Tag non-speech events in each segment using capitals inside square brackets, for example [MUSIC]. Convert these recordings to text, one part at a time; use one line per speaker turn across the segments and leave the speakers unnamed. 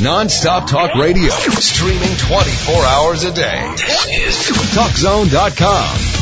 Non-stop talk radio. Streaming 24 hours a day. This is TalkZone.com.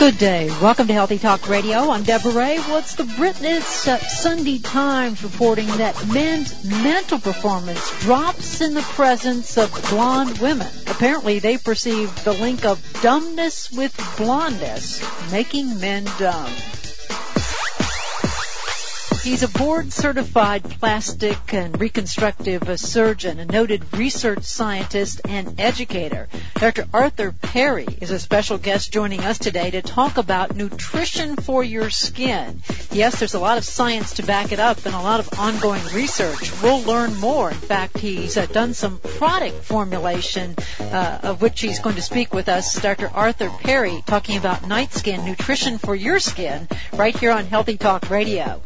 Good day. Welcome to Healthy Talk Radio. I'm Deborah Ray. What's the Britain's uh, Sunday Times reporting that men's mental performance drops in the presence of blonde women. Apparently, they perceive the link of dumbness with blondness, making men dumb. He's a board certified plastic and reconstructive surgeon, a noted research scientist and educator. Dr. Arthur Perry is a special guest joining us today to talk about nutrition for your skin. Yes, there's a lot of science to back it up and a lot of ongoing research. We'll learn more. In fact, he's uh, done some product formulation uh, of which he's going to speak with us. Dr. Arthur Perry talking about NightSkin nutrition for your skin right here on Healthy Talk Radio.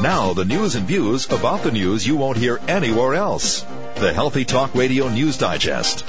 Now, the news and views about the news you won't hear anywhere else. The Healthy Talk Radio News Digest.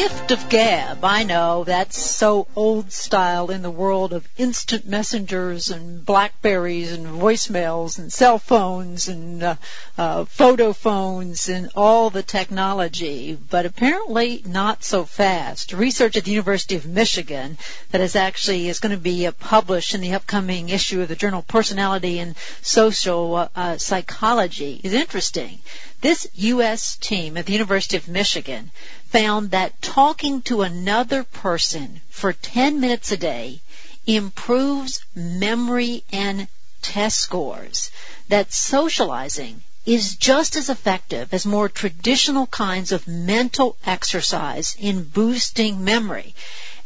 Gift of gab. I know that's so old style in the world of instant messengers and Blackberries and voicemails and cell phones and uh, uh, photo phones and all the technology, but apparently not so fast. Research at the University of Michigan that is actually is going to be uh, published in the upcoming issue of the journal Personality and Social uh, uh, Psychology is interesting. This U.S. team at the University of Michigan found that talking to another person for 10 minutes a day improves memory and test scores. That socializing is just as effective as more traditional kinds of mental exercise in boosting memory.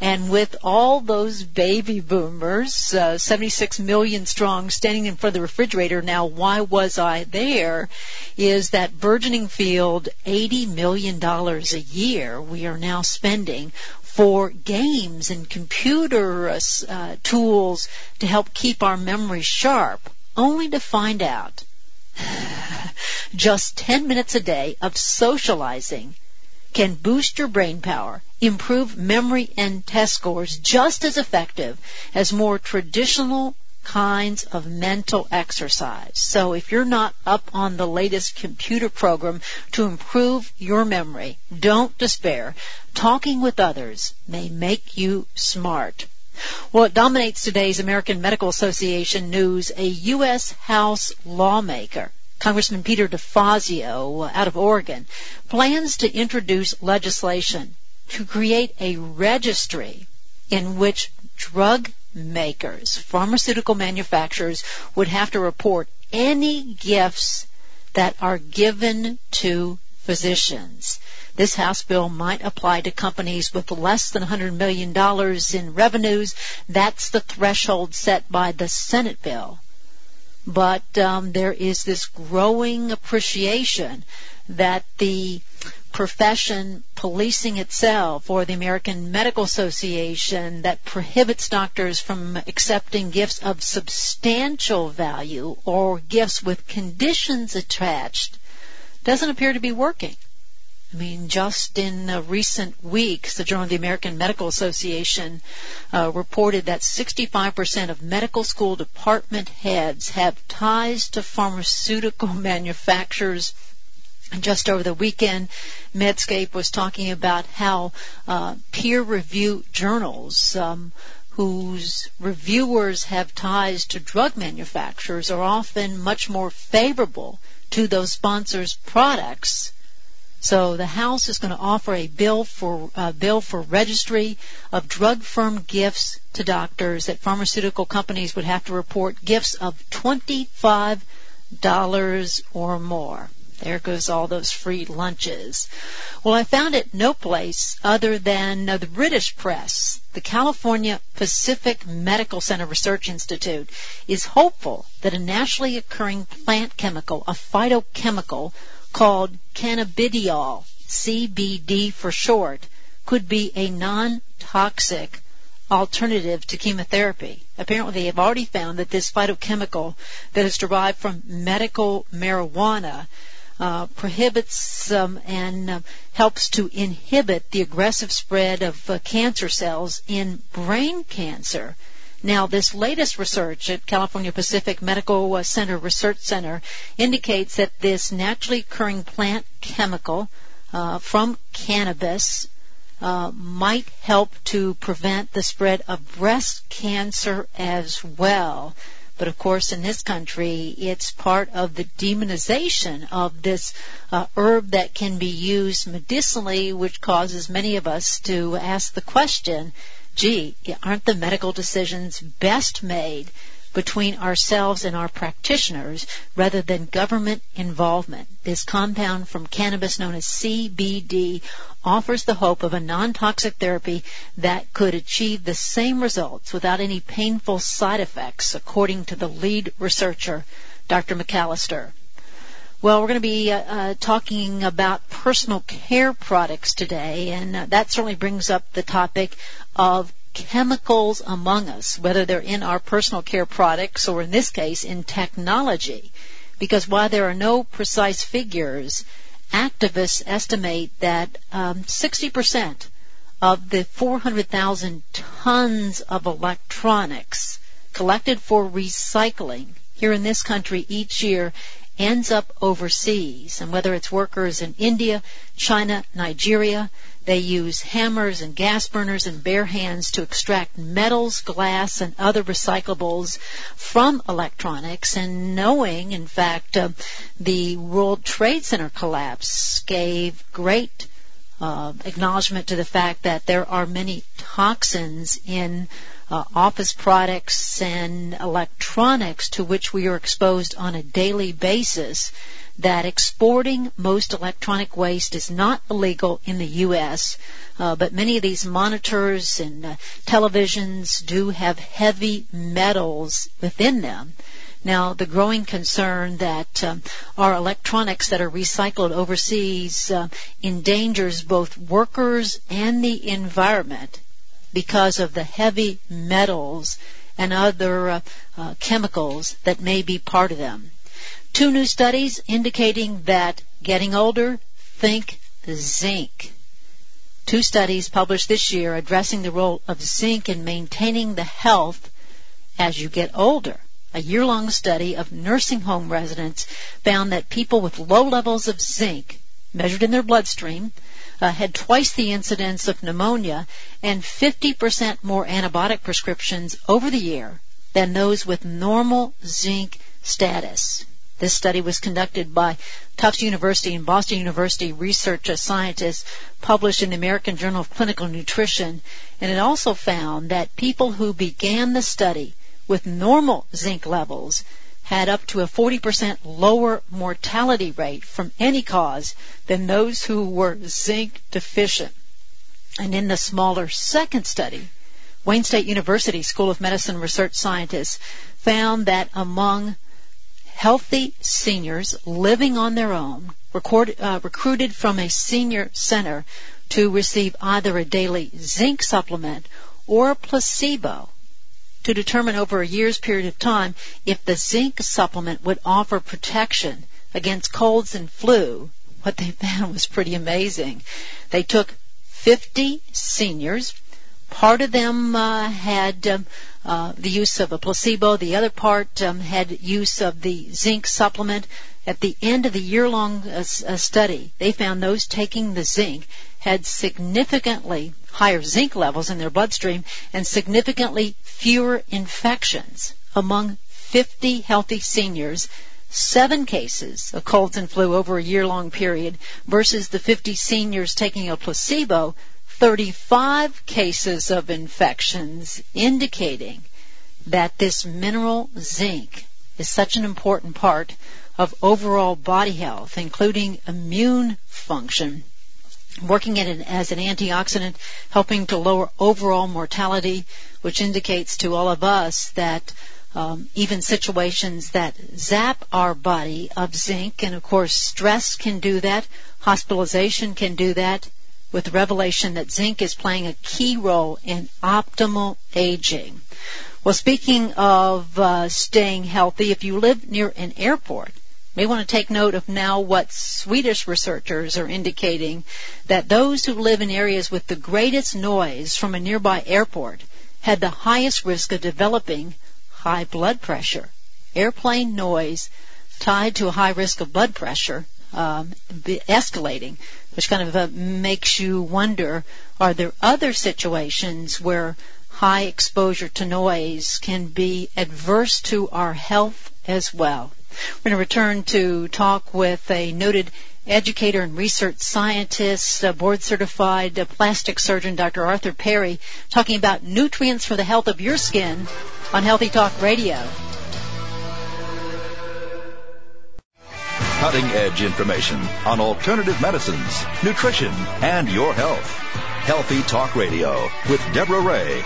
And with all those baby boomers, uh, 76 million strong, standing in front of the refrigerator now, why was I there? Is that burgeoning field $80 million a year we are now spending for games and computer uh, uh tools to help keep our memory sharp, only to find out [LAUGHS] just 10 minutes a day of socializing can boost your brain power, improve memory and test scores just as effective as more traditional kinds of mental exercise. So if you're not up on the latest computer program to improve your memory, don't despair. Talking with others may make you smart. Well, it dominates today's American Medical Association news. A U.S. House lawmaker Congressman Peter DeFazio uh, out of Oregon plans to introduce legislation to create a registry in which drug makers, pharmaceutical manufacturers would have to report any gifts that are given to physicians. This House bill might apply to companies with less than $100 million in revenues. That's the threshold set by the Senate bill but um, there is this growing appreciation that the profession policing itself or the American Medical Association that prohibits doctors from accepting gifts of substantial value or gifts with conditions attached doesn't appear to be working. I mean, just in uh, recent weeks, the Journal of the American Medical Association uh, reported that 65% of medical school department heads have ties to pharmaceutical [LAUGHS] manufacturers. And just over the weekend, Medscape was talking about how uh, peer review journals um, whose reviewers have ties to drug manufacturers are often much more favorable to those sponsors' products so the House is going to offer a bill for uh, bill for registry of drug firm gifts to doctors that pharmaceutical companies would have to report gifts of twenty five dollars or more. There goes all those free lunches. Well, I found it no place other than uh, the British press. The California Pacific Medical Center Research Institute is hopeful that a naturally occurring plant chemical, a phytochemical called cannabidiol, CBD for short, could be a non-toxic alternative to chemotherapy. Apparently they have already found that this phytochemical that is derived from medical marijuana uh, prohibits um, and uh, helps to inhibit the aggressive spread of uh, cancer cells in brain cancer. Now, this latest research at California Pacific Medical Center Research Center indicates that this naturally occurring plant chemical uh, from cannabis uh, might help to prevent the spread of breast cancer as well. But of course, in this country, it's part of the demonization of this uh, herb that can be used medicinally, which causes many of us to ask the question, gee, aren't the medical decisions best made between ourselves and our practitioners rather than government involvement. This compound from cannabis known as CBD offers the hope of a non-toxic therapy that could achieve the same results without any painful side effects, according to the lead researcher, Dr. McAllister. Well, we're going to be uh, uh, talking about personal care products today, and uh, that certainly brings up the topic of chemicals among us, whether they're in our personal care products or in this case in technology. Because while there are no precise figures, activists estimate that um, 60% of the 400,000 tons of electronics collected for recycling here in this country each year ends up overseas. And whether it's workers in India, China, Nigeria, they use hammers and gas burners and bare hands to extract metals, glass, and other recyclables from electronics. And knowing, in fact, uh, the World Trade Center collapse gave great uh, acknowledgement to the fact that there are many toxins in uh, office products and electronics to which we are exposed on a daily basis that exporting most electronic waste is not illegal in the U.S., uh, but many of these monitors and uh, televisions do have heavy metals within them. Now, the growing concern that um, our electronics that are recycled overseas uh, endangers both workers and the environment because of the heavy metals and other uh, uh, chemicals that may be part of them. Two new studies indicating that getting older, think zinc. Two studies published this year addressing the role of zinc in maintaining the health as you get older. A year-long study of nursing home residents found that people with low levels of zinc measured in their bloodstream uh, had twice the incidence of pneumonia and 50% more antibiotic prescriptions over the year than those with normal zinc status. This study was conducted by Tufts University and Boston University research scientists published in the American Journal of Clinical Nutrition, and it also found that people who began the study with normal zinc levels had up to a 40% lower mortality rate from any cause than those who were zinc deficient. And in the smaller second study, Wayne State University School of Medicine research scientists found that among healthy seniors living on their own, record, uh, recruited from a senior center to receive either a daily zinc supplement or a placebo to determine over a year's period of time if the zinc supplement would offer protection against colds and flu. What they [LAUGHS] found was pretty amazing. They took 50 seniors. Part of them uh, had um, uh, the use of a placebo. The other part um, had use of the zinc supplement. At the end of the year-long uh, uh, study, they found those taking the zinc had significantly higher zinc levels in their bloodstream and significantly fewer infections among 50 healthy seniors. Seven cases of colds and flu over a year long period versus the 50 seniors taking a placebo. 35 cases of infections indicating that this mineral zinc is such an important part of overall body health, including immune function, working it as an antioxidant, helping to lower overall mortality, which indicates to all of us that um, even situations that zap our body of zinc, and of course stress can do that, hospitalization can do that, with revelation that zinc is playing a key role in optimal aging. Well, speaking of uh, staying healthy, if you live near an airport, may want to take note of now what Swedish researchers are indicating that those who live in areas with the greatest noise from a nearby airport had the highest risk of developing high blood pressure. Airplane noise tied to a high risk of blood pressure um, escalating, which kind of uh, makes you wonder: Are there other situations where high exposure to noise can be adverse to our health as well? We're going to return to talk with a noted educator and research scientist, board certified plastic surgeon, Dr. Arthur Perry, talking about nutrients for the health of your skin on Healthy Talk Radio.
Cutting edge information on alternative medicines, nutrition, and your health. Healthy Talk Radio with Deborah Ray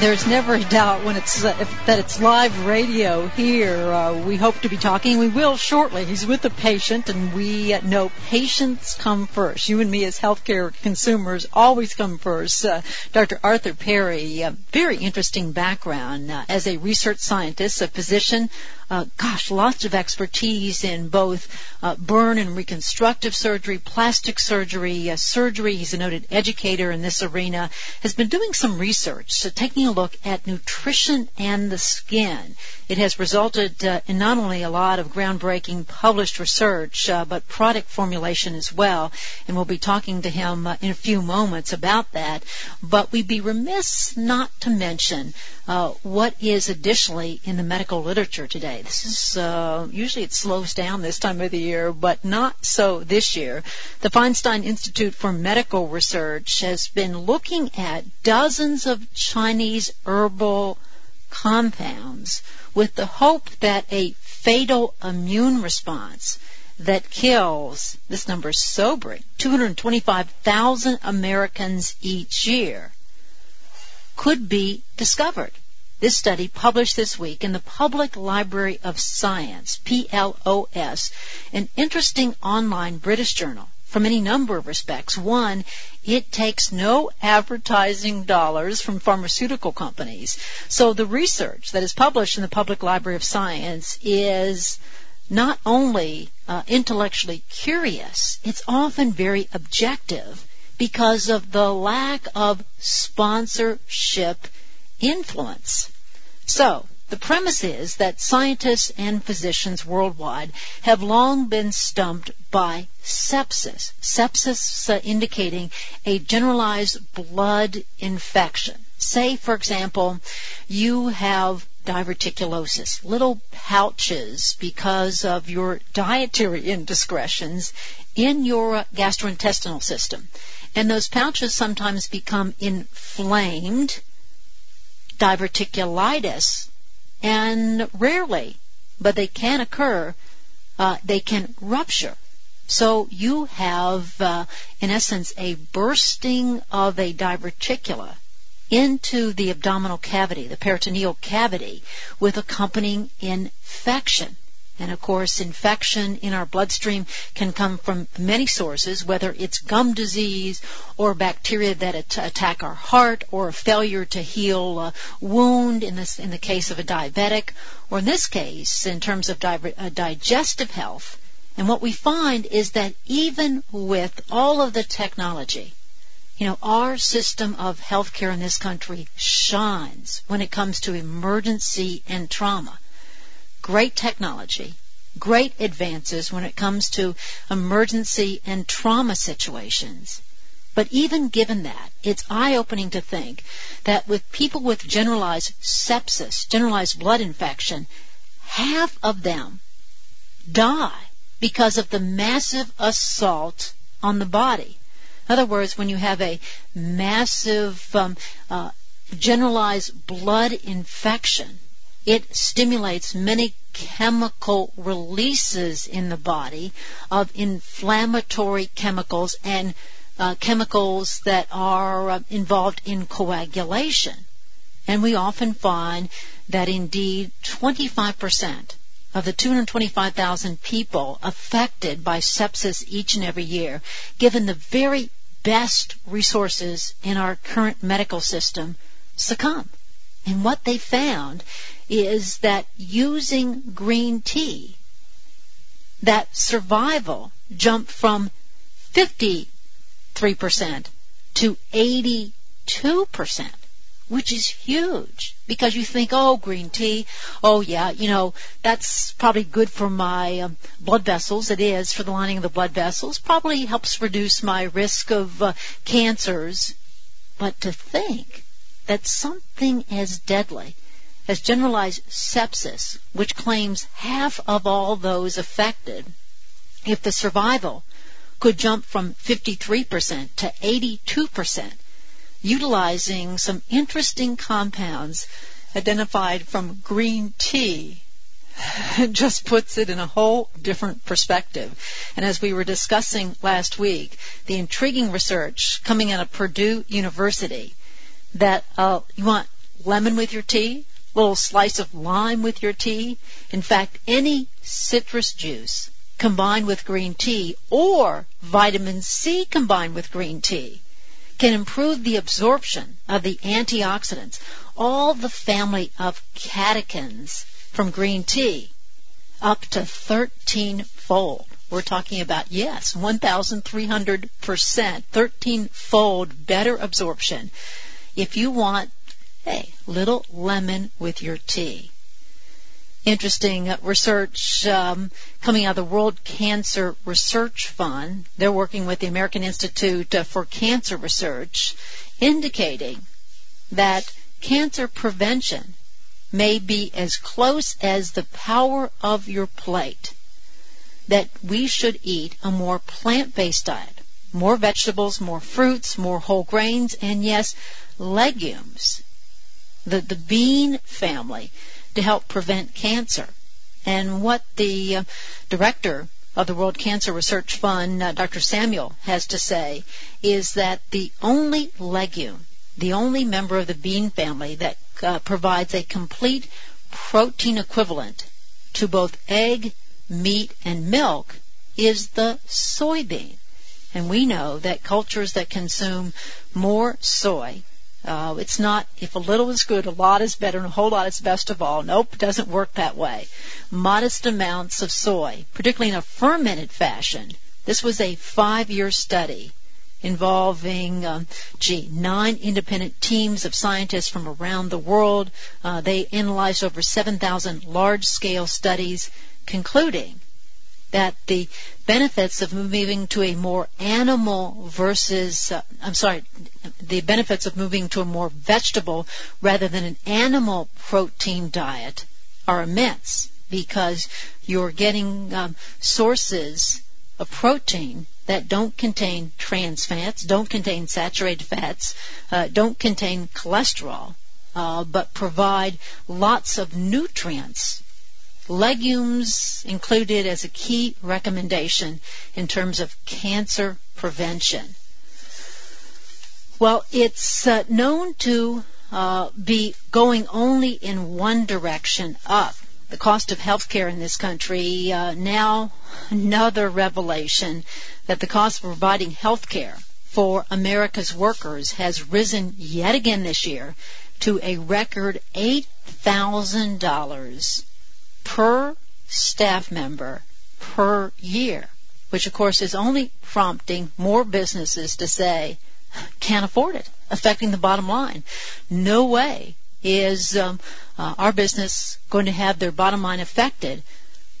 there's never a doubt when it's uh, that it's live radio here. Uh, we hope to be talking. We will shortly. He's with a patient, and we uh, know patients come first. You and me, as healthcare consumers, always come first. Uh, Dr. Arthur Perry, very interesting background uh, as a research scientist, a physician, uh, gosh, lots of expertise in both uh, burn and reconstructive surgery, plastic surgery, uh, surgery. He's a noted educator in this arena. Has been doing some research, so taking a look at nutrition and the skin. It has resulted uh, in not only a lot of groundbreaking published research, uh, but product formulation as well. And we'll be talking to him uh, in a few moments about that. But we'd be remiss not to mention what is additionally in the medical literature today. This is uh, usually it slows down this time of the year, but not so this year. The Feinstein Institute for Medical Research has been looking at dozens of Chinese herbal compounds with the hope that a fatal immune response that kills, this number is sobering, 225,000 Americans each year could be discovered. This study, published this week in the Public Library of Science, PLOS, an interesting online British journal from any number of respects. One, it takes no advertising dollars from pharmaceutical companies. So the research that is published in the Public Library of Science is not only uh, intellectually curious, it's often very objective because of the lack of sponsorship influence. So, the premise is that scientists and physicians worldwide have long been stumped by sepsis. Sepsis uh, indicating a generalized blood infection. Say, for example, you have diverticulosis, little pouches because of your dietary [LAUGHS] indiscretions in your gastrointestinal system. And those pouches sometimes become inflamed diverticulitis, and rarely, but they can occur, uh, they can rupture. So you have, uh, in essence, a bursting of a diverticula into the abdominal cavity, the peritoneal cavity, with accompanying infection. And of course, infection in our bloodstream can come from many sources, whether it's gum disease or bacteria that attack our heart or a failure to heal a wound in, this, in the case of a diabetic, or in this case, in terms of di- uh, digestive health. And what we find is that even with all of the technology, you know, our system of healthcare in this country shines when it comes to emergency and trauma great technology, great advances when it comes to emergency and trauma situations. But even given that, it's eye-opening to think that with people with generalized sepsis, generalized blood infection, half of them die because of the massive assault on the body. In other words, when you have a massive um, uh, generalized blood infection, it stimulates many chemical releases in the body of inflammatory chemicals and uh, chemicals that are uh, involved in coagulation. And we often find that indeed 25% of the 225,000 people affected by sepsis each and every year, given the very best resources in our current medical system, succumb. And what they found is that using green tea, that survival jumped from 53% to 82%, which is huge because you think, oh, green tea, oh yeah, you know, that's probably good for my um, blood vessels. It is for the lining of the blood vessels. Probably helps reduce my risk of uh, cancers. But to think that something as deadly as generalized sepsis, which claims half of all those affected, if the survival could jump from 53% to 82%, utilizing some interesting compounds identified from green tea [LAUGHS] just puts it in a whole different perspective. And as we were discussing last week, the intriguing research coming out of Purdue University that uh, you want lemon with your tea, little slice of lime with your tea. In fact, any citrus juice combined with green tea or vitamin C combined with green tea can improve the absorption of the antioxidants, all the family of catechins from green tea, up to 13 fold. We're talking about, yes, 1,300%, 13 fold better absorption if you want, hey, little lemon with your tea. Interesting research um, coming out of the World Cancer Research Fund. They're working with the American Institute for Cancer Research, indicating that cancer prevention may be as close as the power of your plate. That we should eat a more plant-based diet, more vegetables, more fruits, more whole grains, and yes, legumes, the, the bean family, to help prevent cancer. And what the uh, director of the World Cancer Research Fund, uh, Dr. Samuel, has to say is that the only legume, the only member of the bean family that uh, provides a complete protein equivalent to both egg, meat, and milk is the soybean. And we know that cultures that consume more soy uh, it's not, if a little is good, a lot is better, and a whole lot is best of all. Nope, doesn't work that way. Modest amounts of soy, particularly in a fermented fashion. This was a five-year study involving, um, gee, nine independent teams of scientists from around the world. Uh, they analyzed over 7,000 large-scale studies, concluding that the benefits of moving to a more animal versus, uh, I'm sorry, the benefits of moving to a more vegetable rather than an animal protein diet are immense because you're getting um, sources of protein that don't contain trans fats, don't contain saturated fats, uh, don't contain cholesterol, uh, but provide lots of nutrients legumes included as a key recommendation in terms of cancer prevention. Well, it's uh, known to uh, be going only in one direction up. The cost of health care in this country, uh, now another revelation that the cost of providing health care for America's workers has risen yet again this year to a record $8,000 per staff member per year, which of course is only prompting more businesses to say, can't afford it, affecting the bottom line. No way is um, uh, our business going to have their bottom line affected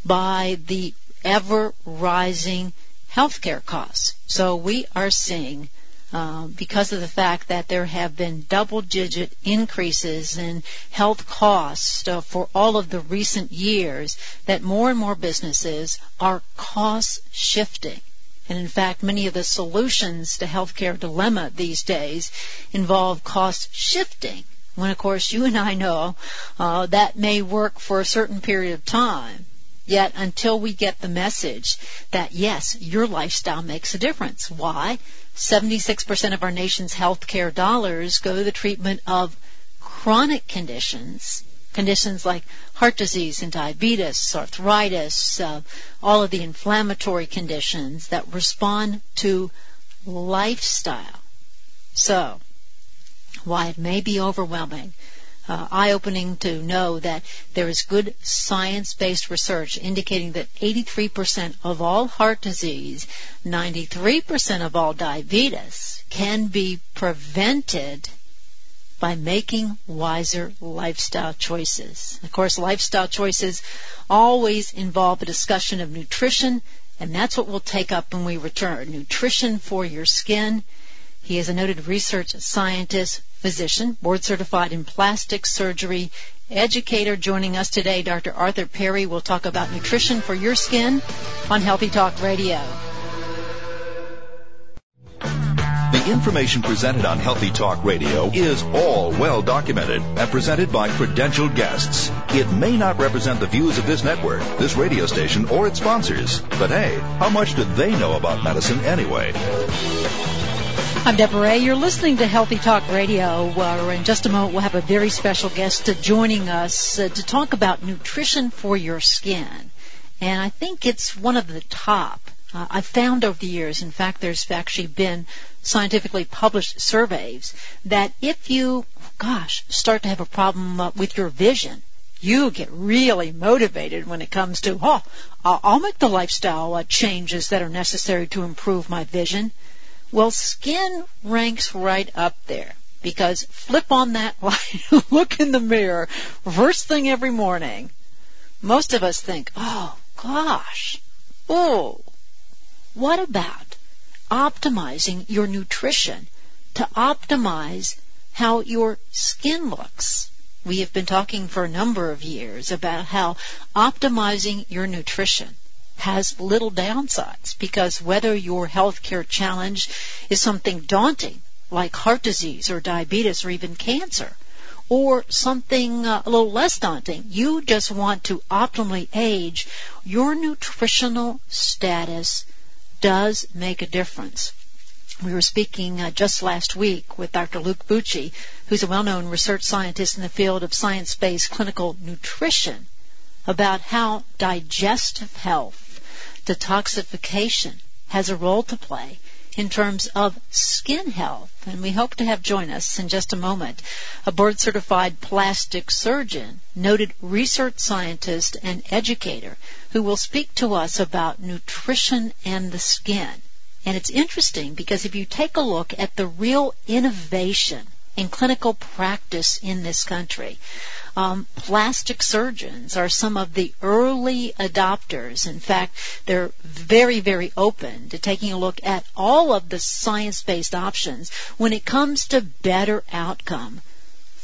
by the ever rising healthcare costs. So we are seeing uh, because of the fact that there have been double digit increases in health costs uh, for all of the recent years that more and more businesses are cost shifting. And in fact, many of the solutions to healthcare dilemma these days involve cost shifting When of course you and I know uh, that may work for a certain period of time. Yet until we get the message that yes, your lifestyle makes a difference. Why? 76% of our nation's healthcare dollars go to the treatment of chronic conditions, conditions like heart disease and diabetes, arthritis, uh, all of the inflammatory conditions that respond to lifestyle. So, why it may be overwhelming, uh, eye-opening to know that there is good science-based research indicating that 83% of all heart disease, 93% of all diabetes can be prevented by making wiser lifestyle choices. Of course, lifestyle choices always involve a discussion of nutrition, and that's what we'll take up when we return. Nutrition for your skin. He is a noted research scientist, physician, board certified in plastic surgery, educator joining us today, Dr. Arthur Perry. will talk about nutrition for your skin on Healthy Talk Radio.
The information presented on Healthy Talk Radio is all well documented and presented by credentialed guests. It may not represent the views of this network, this radio station, or its sponsors. But hey, how much do they know about medicine anyway?
I'm Deborah Ray. You're listening to Healthy Talk Radio, where in just a moment we'll have a very special guest joining us uh, to talk about nutrition for your skin. And I think it's one of the top. Uh, I've found over the years, in fact, there's actually been scientifically published surveys that if you, gosh, start to have a problem uh, with your vision, you get really motivated when it comes to, oh, I'll make the lifestyle uh, changes that are necessary to improve my vision. Well, skin ranks right up there because flip on that [LAUGHS] light, look in the mirror, first thing every morning. Most of us think, oh gosh, oh, what about optimizing your nutrition to optimize how your skin looks? We have been talking for a number of years about how optimizing your nutrition has little downsides because whether your healthcare challenge is something daunting like heart disease or diabetes or even cancer or something uh, a little less daunting, you just want to optimally age, your nutritional status does make a difference. We were speaking uh, just last week with Dr. Luke Bucci, who's a well-known research scientist in the field of science-based clinical nutrition, about how digestive health detoxification has a role to play in terms of skin health. And we hope to have join us in just a moment a board certified plastic surgeon, noted research scientist, and educator who will speak to us about nutrition and the skin. And it's interesting because if you take a look at the real innovation in clinical practice in this country, um, plastic surgeons are some of the early adopters. In fact, they're very, very open to taking a look at all of the science-based options when it comes to better outcome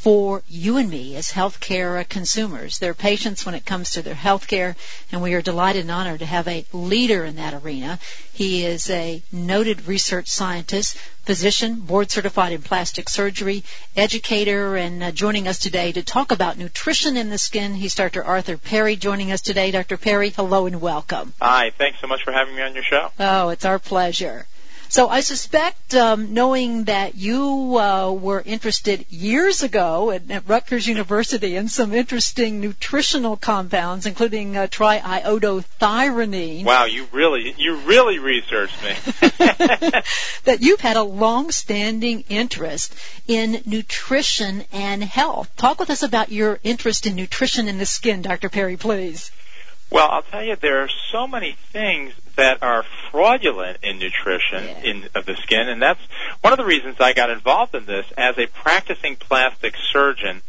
for you and me as healthcare consumers. They're patients when it comes to their healthcare, and we are delighted and honored to have a leader in that arena. He is a noted research scientist, physician, board certified in plastic surgery, educator, and uh, joining us today to talk about nutrition in the skin. He's Dr. Arthur Perry joining us today. Dr. Perry, hello and welcome.
Hi, thanks so much for having me on your show.
Oh, it's our pleasure. So I suspect, um, knowing that you uh, were interested years ago at, at, Rutgers University in some interesting nutritional compounds, including uh, triiodothyronine.
Wow, you really, you really researched me. [LAUGHS]
that you've had a long-standing interest in nutrition and health. Talk with us about your interest in nutrition in the skin, Dr. Perry, please.
Well, I'll tell you, there are so many things that are fraudulent in nutrition yeah. in of the skin, and that's one of the reasons I got involved in this as a practicing plastic surgeon.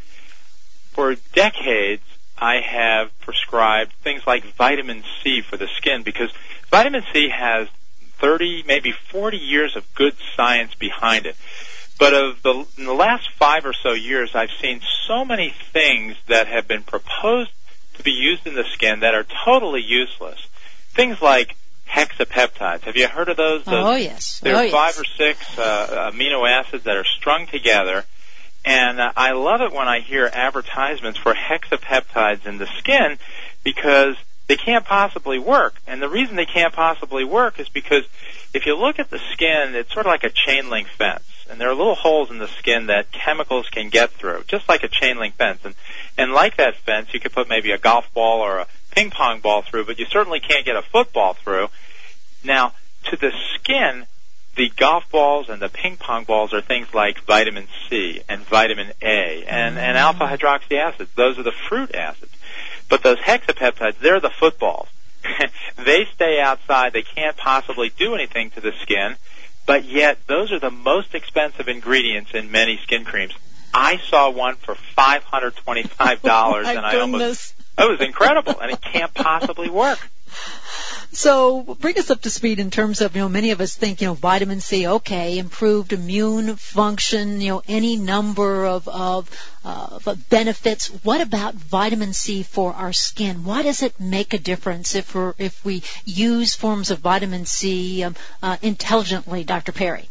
For decades, I have prescribed things like vitamin C for the skin because vitamin C has 30, maybe 40 years of good science behind it. But of the, in the last five or so years, I've seen so many things that have been proposed to be used in the skin that are totally useless. Things like hexapeptides. Have you heard of those? those
oh yes.
There are
oh,
five
yes.
or six uh, amino acids that are strung together, And uh, I love it when I hear advertisements for hexapeptides in the skin because they can't possibly work. And the reason they can't possibly work is because if you look at the skin, it's sort of like a chain link fence. And there are little holes in the skin that chemicals can get through, just like a chain link fence. And, and like that fence, you could put maybe a golf ball or a ping pong ball through, but you certainly can't get a football through. Now, to the skin, the golf balls and the ping pong balls are things like vitamin C and vitamin A and, and mm-hmm. alpha hydroxy acids. Those are the fruit acids. But those hexapeptides, they're the footballs. [LAUGHS] they stay outside. They can't possibly do anything to the skin. But yet, those are the most expensive ingredients in many skin creams. I saw one for five hundred twenty-five dollars, [LAUGHS]
oh
and I almost it was incredible, and it can't possibly work.
So bring us up to speed in terms of, you know, many of us think, you know, vitamin C, okay, improved immune function, you know, any number of, of, uh, of benefits. What about vitamin C for our skin? Why does it make a difference if we if we use forms of vitamin C um, uh, intelligently, Dr. Perry?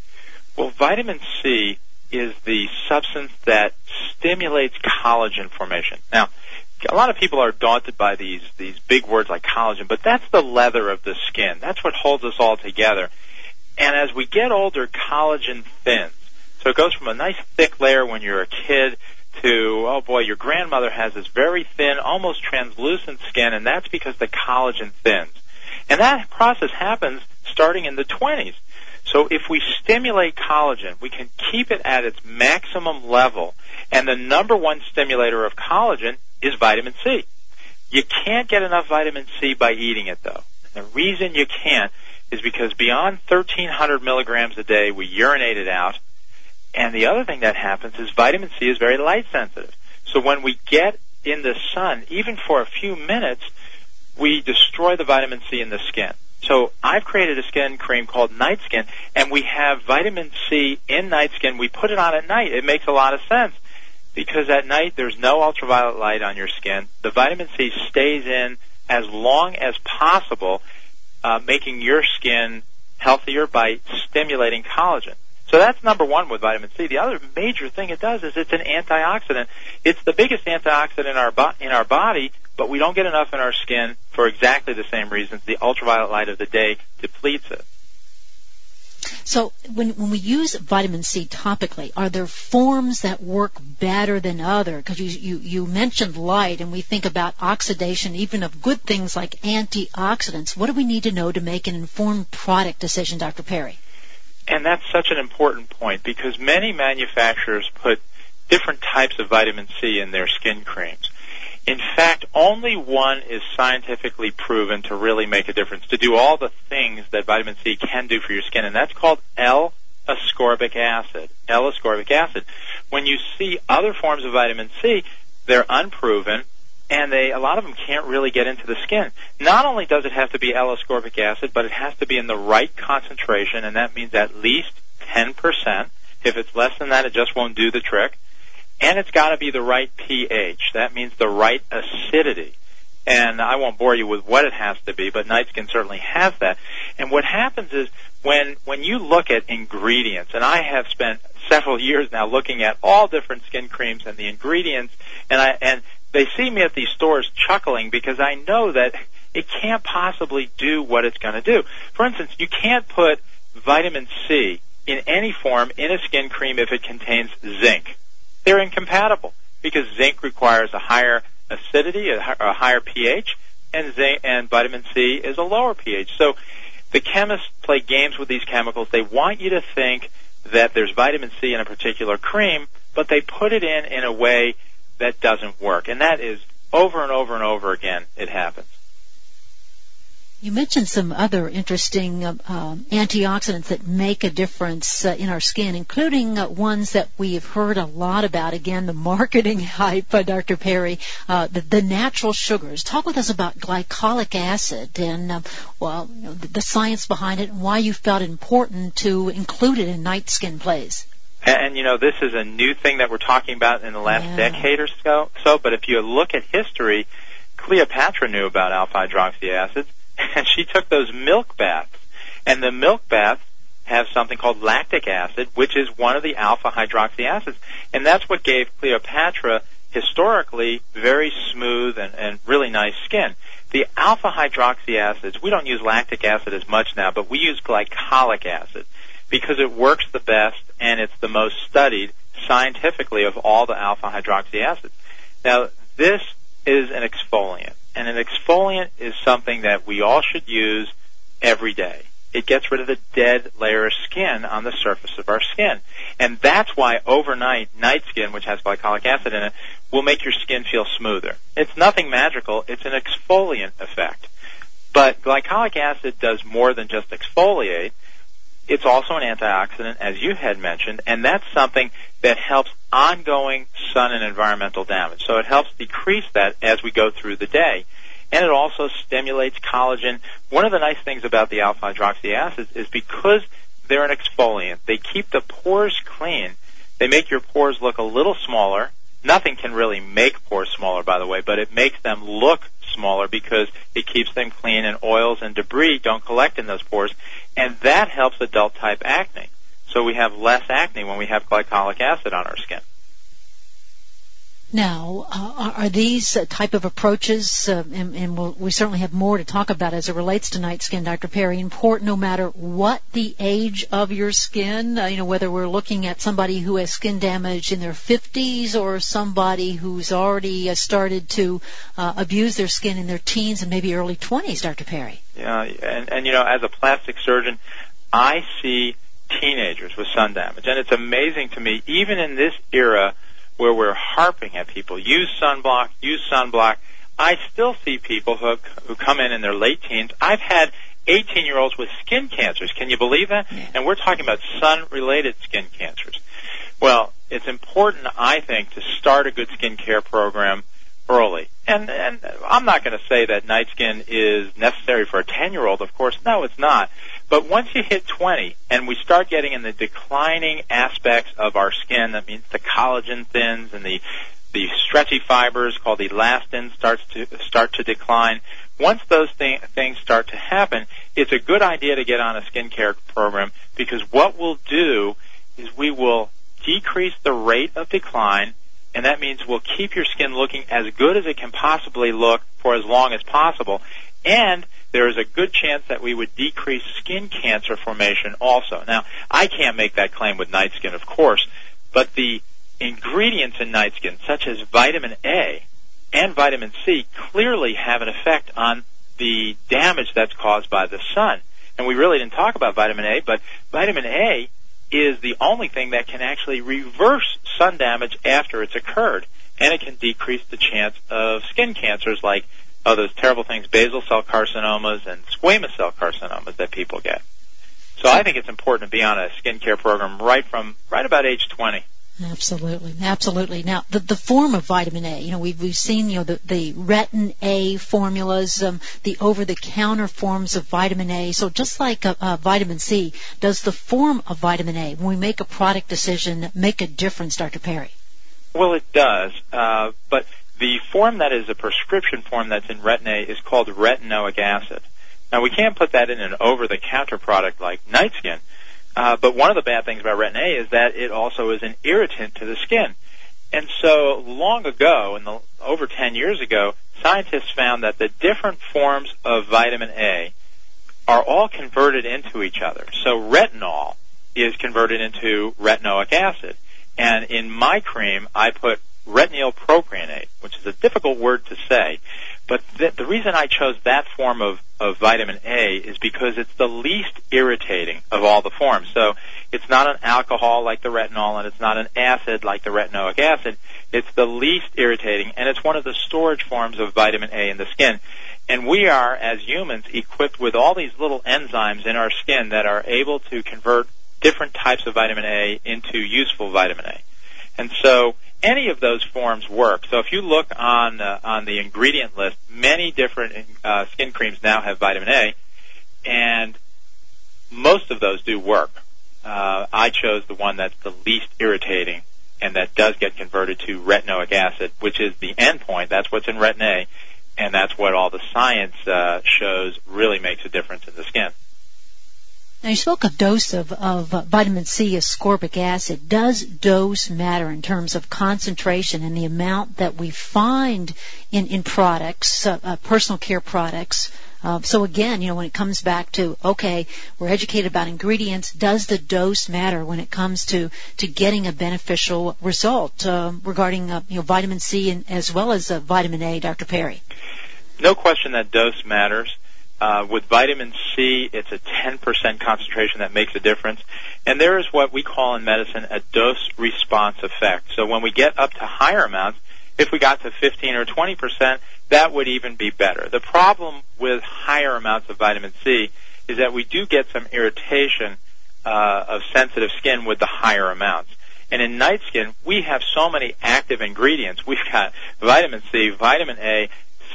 Well, vitamin C is the substance that stimulates collagen formation. Now, a lot of people are daunted by these these big words like collagen, but that's the leather of the skin. That's what holds us all together. And as we get older, collagen thins. So it goes from a nice thick layer when you're a kid to oh boy, your grandmother has this very thin, almost translucent skin, and that's because the collagen thins. And that process happens starting in the 20s. So if we stimulate collagen, we can keep it at its maximum level. And the number one stimulator of collagen is vitamin C. You can't get enough vitamin C by eating it though. And the reason you can't is because beyond 1300 milligrams a day, we urinate it out. And the other thing that happens is vitamin C is very light sensitive. So when we get in the sun, even for a few minutes, we destroy the vitamin C in the skin. So I've created a skin cream called NightSkin, and we have vitamin C in NightSkin. We put it on at night. It makes a lot of sense because at night there's no ultraviolet light on your skin. The vitamin C stays in as long as possible, uh, making your skin healthier by stimulating collagen. So that's number one with vitamin C. The other major thing it does is it's an antioxidant. It's the biggest antioxidant in our bo- in our body, but we don't get enough in our skin for exactly the same reasons. The ultraviolet light of the day depletes it.
So when when we use vitamin C topically, are there forms that work better than other? Because you, you you mentioned light, and we think about oxidation, even of good things like antioxidants. What do we need to know to make an informed product decision, Dr. Perry?
And that's such an important point because many manufacturers put different types of vitamin C in their skin creams. In fact, only one is scientifically proven to really make a difference, to do all the things that vitamin C can do for your skin, and that's called L-ascorbic acid. L-ascorbic acid. When you see other forms of vitamin C, they're unproven, and they a lot of them can't really get into the skin. Not only does it have to be L-ascorbic acid, but it has to be in the right concentration, and that means at least 10%. If it's less than that, it just won't do the trick and it's got to be the right pH. That means the right acidity. And I won't bore you with what it has to be, but NightSkin certainly has that. And what happens is when when you look at ingredients, and I have spent several years now looking at all different skin creams and the ingredients, and I and they see me at these stores chuckling because I know that it can't possibly do what it's going to do. For instance, you can't put vitamin C in any form in a skin cream if it contains zinc they're incompatible because zinc requires a higher acidity, a, higher pH, and zinc and vitamin C is a lower pH. So the chemists play games with these chemicals. They want you to think that there's vitamin C in a particular cream, but they put it in in a way that doesn't work. And that is over and over and over again it happens.
You mentioned some other interesting uh, um, antioxidants that make a difference uh, in our skin, including uh, ones that we've heard a lot about. Again, the marketing [LAUGHS] hype, uh, Dr. Perry, uh, the, the, natural sugars. Talk with us about glycolic acid and, um, well, you know, the, the, science behind it and why you felt it important to include it in NightSkin Plays.
And, you know, this is a new thing that we're talking about in the last yeah. decade or so. So, but if you look at history, Cleopatra knew about alpha hydroxy acids [LAUGHS] and she took those milk baths, and the milk baths have something called lactic acid, which is one of the alpha hydroxy acids. And that's what gave Cleopatra historically very smooth and, and really nice skin. The alpha hydroxy acids, we don't use lactic acid as much now, but we use glycolic acid because it works the best and it's the most studied scientifically of all the alpha hydroxy acids. Now, this is an exfoliant, and an exfoliant is something that we all should use every day. It gets rid of the dead layer of skin on the surface of our skin. And that's why overnight, NightSkin, which has glycolic acid in it, will make your skin feel smoother. It's nothing magical, it's an exfoliant effect. But glycolic acid does more than just exfoliate. It's also an antioxidant, as you had mentioned, and that's something that helps ongoing sun and environmental damage. So it helps decrease that as we go through the day. And it also stimulates collagen. One of the nice things about the alpha hydroxy acids is because they're an exfoliant, they keep the pores clean. They make your pores look a little smaller. Nothing can really make pores smaller, by the way, but it makes them look smaller because it keeps them clean and oils and debris don't collect in those pores. And that helps adult type acne. So we have less acne when we have glycolic acid on our skin.
Now, uh, are these uh, type of approaches, uh, and, and we'll, we certainly have more to talk about as it relates to NightSkin, Dr. Perry, important no matter what the age of your skin? Uh, you know, whether we're looking at somebody who has skin damage in their 50s or somebody who's already uh, started to uh, abuse their skin in their teens and maybe early 20s, Dr. Perry.
Yeah, and, and you know, as a plastic surgeon, I see teenagers with sun damage, and it's amazing to me, even in this era where we're harping at people, use sunblock, use sunblock. I still see people who, have, who come in in their late teens. I've had 18 year olds with skin cancers. Can you believe that? And we're talking about sun related skin cancers. Well, it's important, I think, to start a good skin care program early. And, and I'm not going to say that NightSkin is necessary for a 10 year old, of course. No, it's not. But once you hit 20 and we start getting in the declining aspects of our skin, that means the collagen thins and the the stretchy fibers called elastin starts to start to decline. Once those th- things start to happen, it's a good idea to get on a skincare program because what we'll do is we will decrease the rate of decline and that means we'll keep your skin looking as good as it can possibly look for as long as possible. And there is a good chance that we would decrease skin cancer formation also. Now, I can't make that claim with NightSkin, of course, but the ingredients in NightSkin, such as vitamin A and vitamin C, clearly have an effect on the damage that's caused by the sun. And we really didn't talk about vitamin A, but vitamin A is the only thing that can actually reverse sun damage after it's occurred. And it can decrease the chance of skin cancers like oh, those terrible things, basal cell carcinomas and squamous cell carcinomas that people get. So I think it's important to be on a skincare program right from right about age 20.
Absolutely, absolutely. Now, the the form of vitamin A, you know, we've we've seen you know the the retin A formulas, um, the over the counter forms of vitamin A. So just like uh, uh, vitamin C, does the form of vitamin A, when we make a product decision, make a difference, Dr. Perry?
Well, it does, uh, but the form that is a prescription form that's in Retin-A is called retinoic acid. Now we can't put that in an over-the-counter product like NightSkin, uh, but one of the bad things about Retin-A is that it also is an irritant to the skin. And so long ago, in the, over 10 years ago, scientists found that the different forms of vitamin A are all converted into each other. So retinol is converted into retinoic acid. And in my cream, I put retinyl which is a difficult word to say. But th- the reason I chose that form of, of vitamin A is because it's the least irritating of all the forms. So it's not an alcohol like the retinol and it's not an acid like the retinoic acid. It's the least irritating and it's one of the storage forms of vitamin A in the skin. And we are, as humans, equipped with all these little enzymes in our skin that are able to convert different types of vitamin A into useful vitamin A. And so any of those forms work. So if you look on uh, on the ingredient list, many different uh, skin creams now have vitamin A, and most of those do work. Uh, I chose the one that's the least irritating and that does get converted to retinoic acid, which is the endpoint. That's what's in Retin A, and that's what all the science uh, shows really makes a difference in the skin.
Now you spoke of dose of, of uh, vitamin C, ascorbic acid. Does dose matter in terms of concentration and the amount that we find in, in products, uh, uh, personal care products? Uh, so again, you know, when it comes back to, okay, we're educated about ingredients, does the dose matter when it comes to, to getting a beneficial result uh, regarding, uh, you know, vitamin C and, as well as vitamin A, Dr. Perry?
No question that dose matters. Uh, with vitamin C, it's a 10% concentration that makes a difference. And there is what we call in medicine a dose response effect. So when we get up to higher amounts, if we got to 15 or 20%, that would even be better. The problem with higher amounts of vitamin C is that we do get some irritation uh, of sensitive skin with the higher amounts. And in NightSkin, we have so many active ingredients. We've got vitamin C, vitamin A,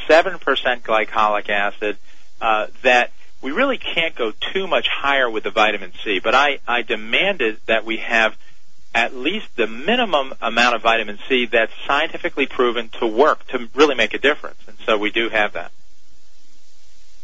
7% glycolic acid, uh, that we really can't go too much higher with the vitamin C. But I, I demanded that we have at least the minimum amount of vitamin C that's scientifically proven to work to really make a difference. And so we do have that.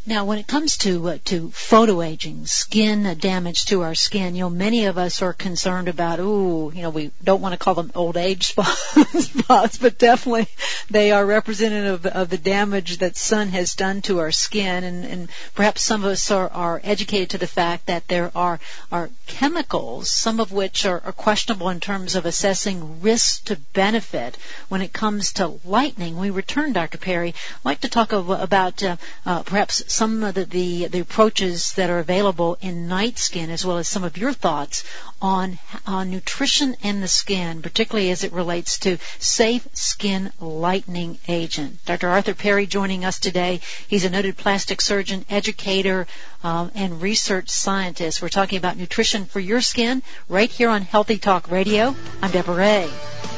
Now, when it comes to uh, to photoaging, skin damage to our skin, you know, many of us are concerned about. Ooh, you know, we don't want to call them old age [LAUGHS] spots, but definitely they are representative of the damage that sun has done to our skin, and, and perhaps some of us are, are educated to the fact that there are are chemicals, some of which are, are questionable in terms of assessing risk to benefit when it comes to lightning. We return, Dr. Perry. I'd like to talk about uh, uh, perhaps some of the, the, the approaches that are available in NightSkin as well as some of your thoughts on, on nutrition and the skin, particularly as it relates to safe skin lightening agent. Dr. Arthur Perry joining us today. He's a noted plastic surgeon, educator, um, and research scientist. We're talking about nutrition for your skin right here on Healthy Talk Radio. I'm Deborah Ray.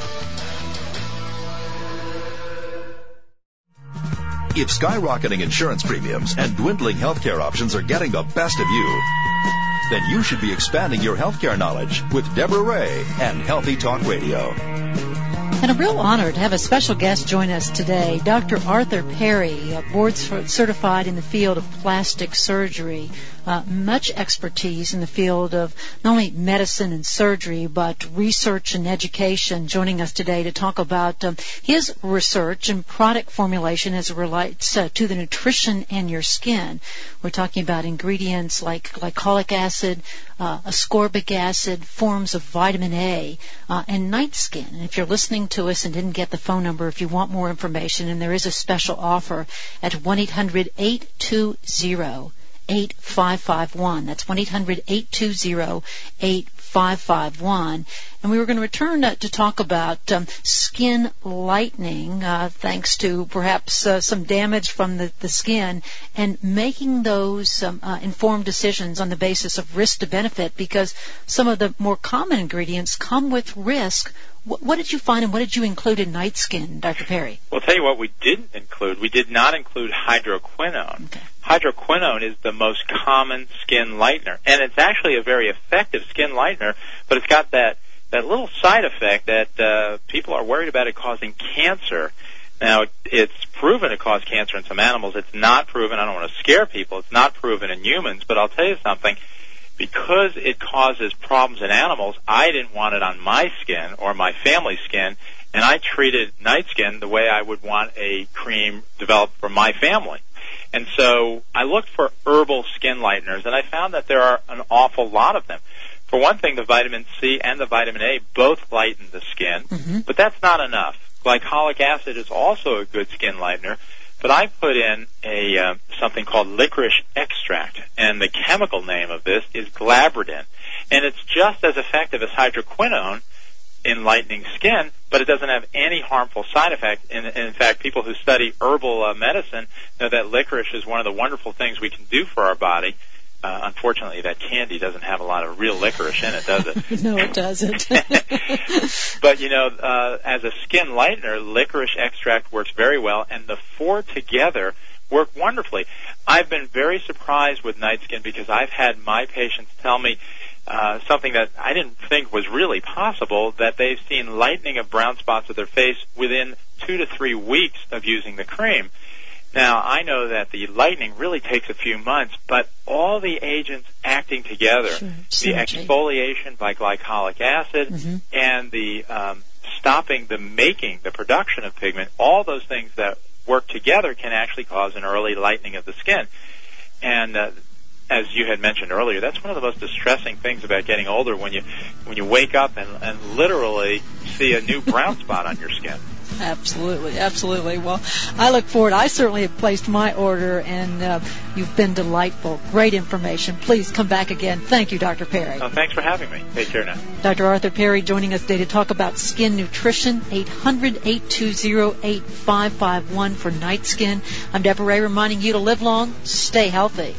If skyrocketing insurance premiums and dwindling healthcare options are getting the best of you, then you should be expanding your healthcare knowledge with Deborah Ray and Healthy Talk Radio.
And a real honor to have a special guest join us today, Dr. Arthur Perry, a board certified in the field of plastic surgery uh, much expertise in the field of not only medicine and surgery, but research and education, joining us today to talk about um, his research and product formulation as it relates uh, to the nutrition and your skin. We're talking about ingredients like glycolic acid, uh, ascorbic acid, forms of vitamin A, uh, and NightSkin. And if you're listening to us and didn't get the phone number, if you want more information, and there is a special offer at 1 800 820 8551. That's 1-800-820-8551. And we were going to return uh, to talk about um, skin lightening, uh, thanks to perhaps uh, some damage from the, the, skin, and making those um, uh, informed decisions on the basis of risk to benefit because some of the more common ingredients come with risk what, what, did you find and what did you include in NightSkin, Dr. Perry?
Well, I'll tell you what we didn't include. We did not include hydroquinone. Okay. Hydroquinone is the most common skin lightener, and it's actually a very effective skin lightener, but it's got that, that little side effect that uh, people are worried about it causing cancer. Now, it's proven to cause cancer in some animals. It's not proven, I don't want to scare people, it's not proven in humans, but I'll tell you something because it causes problems in animals, I didn't want it on my skin or my family's skin, and I treated NightSkin the way I would want a cream developed for my family. And so I looked for herbal skin lighteners, and I found that there are an awful lot of them. For one thing, the vitamin C and the vitamin A both lighten the skin, mm-hmm. but that's not enough. Glycolic acid is also a good skin lightener, but I put in a uh, something called licorice extract, and the chemical name of this is glabridin, and it's just as effective as hydroquinone in lightening skin, but it doesn't have any harmful side effect. In, in fact, people who study herbal uh, medicine know that licorice is one of the wonderful things we can do for our body. Uh, unfortunately, that candy doesn't have a lot of real licorice in it, does it? [LAUGHS]
no, it doesn't. [LAUGHS]
but you know, uh, as a skin lightener, licorice extract works very well, and the four together work wonderfully. I've been very surprised with NightSkin because I've had my patients tell me uh, something that I didn't think was really possible that they've seen lightening of brown spots of their face within two to three weeks of using the cream. Now, I know that the lightening really takes a few months, but all the agents acting together,
Sure.
the exfoliation by glycolic acid
Mhm.
and the um, stopping the making, the production of pigment, all those things that work together can actually cause an early lightening of the skin. And uh, as you had mentioned earlier, that's one of the most distressing things about getting older when you when you wake up and, and literally see a new brown spot on your skin.
Absolutely, absolutely. Well, I look forward. I certainly have placed my order, and uh, you've been delightful. Great information. Please come back again. Thank you, Dr. Perry.
Oh, thanks for having me. Take care now.
Dr. Arthur Perry joining us today to talk about skin nutrition. 800-820-8551 for NightSkin. I'm Deborah Ray reminding you to live long, stay healthy.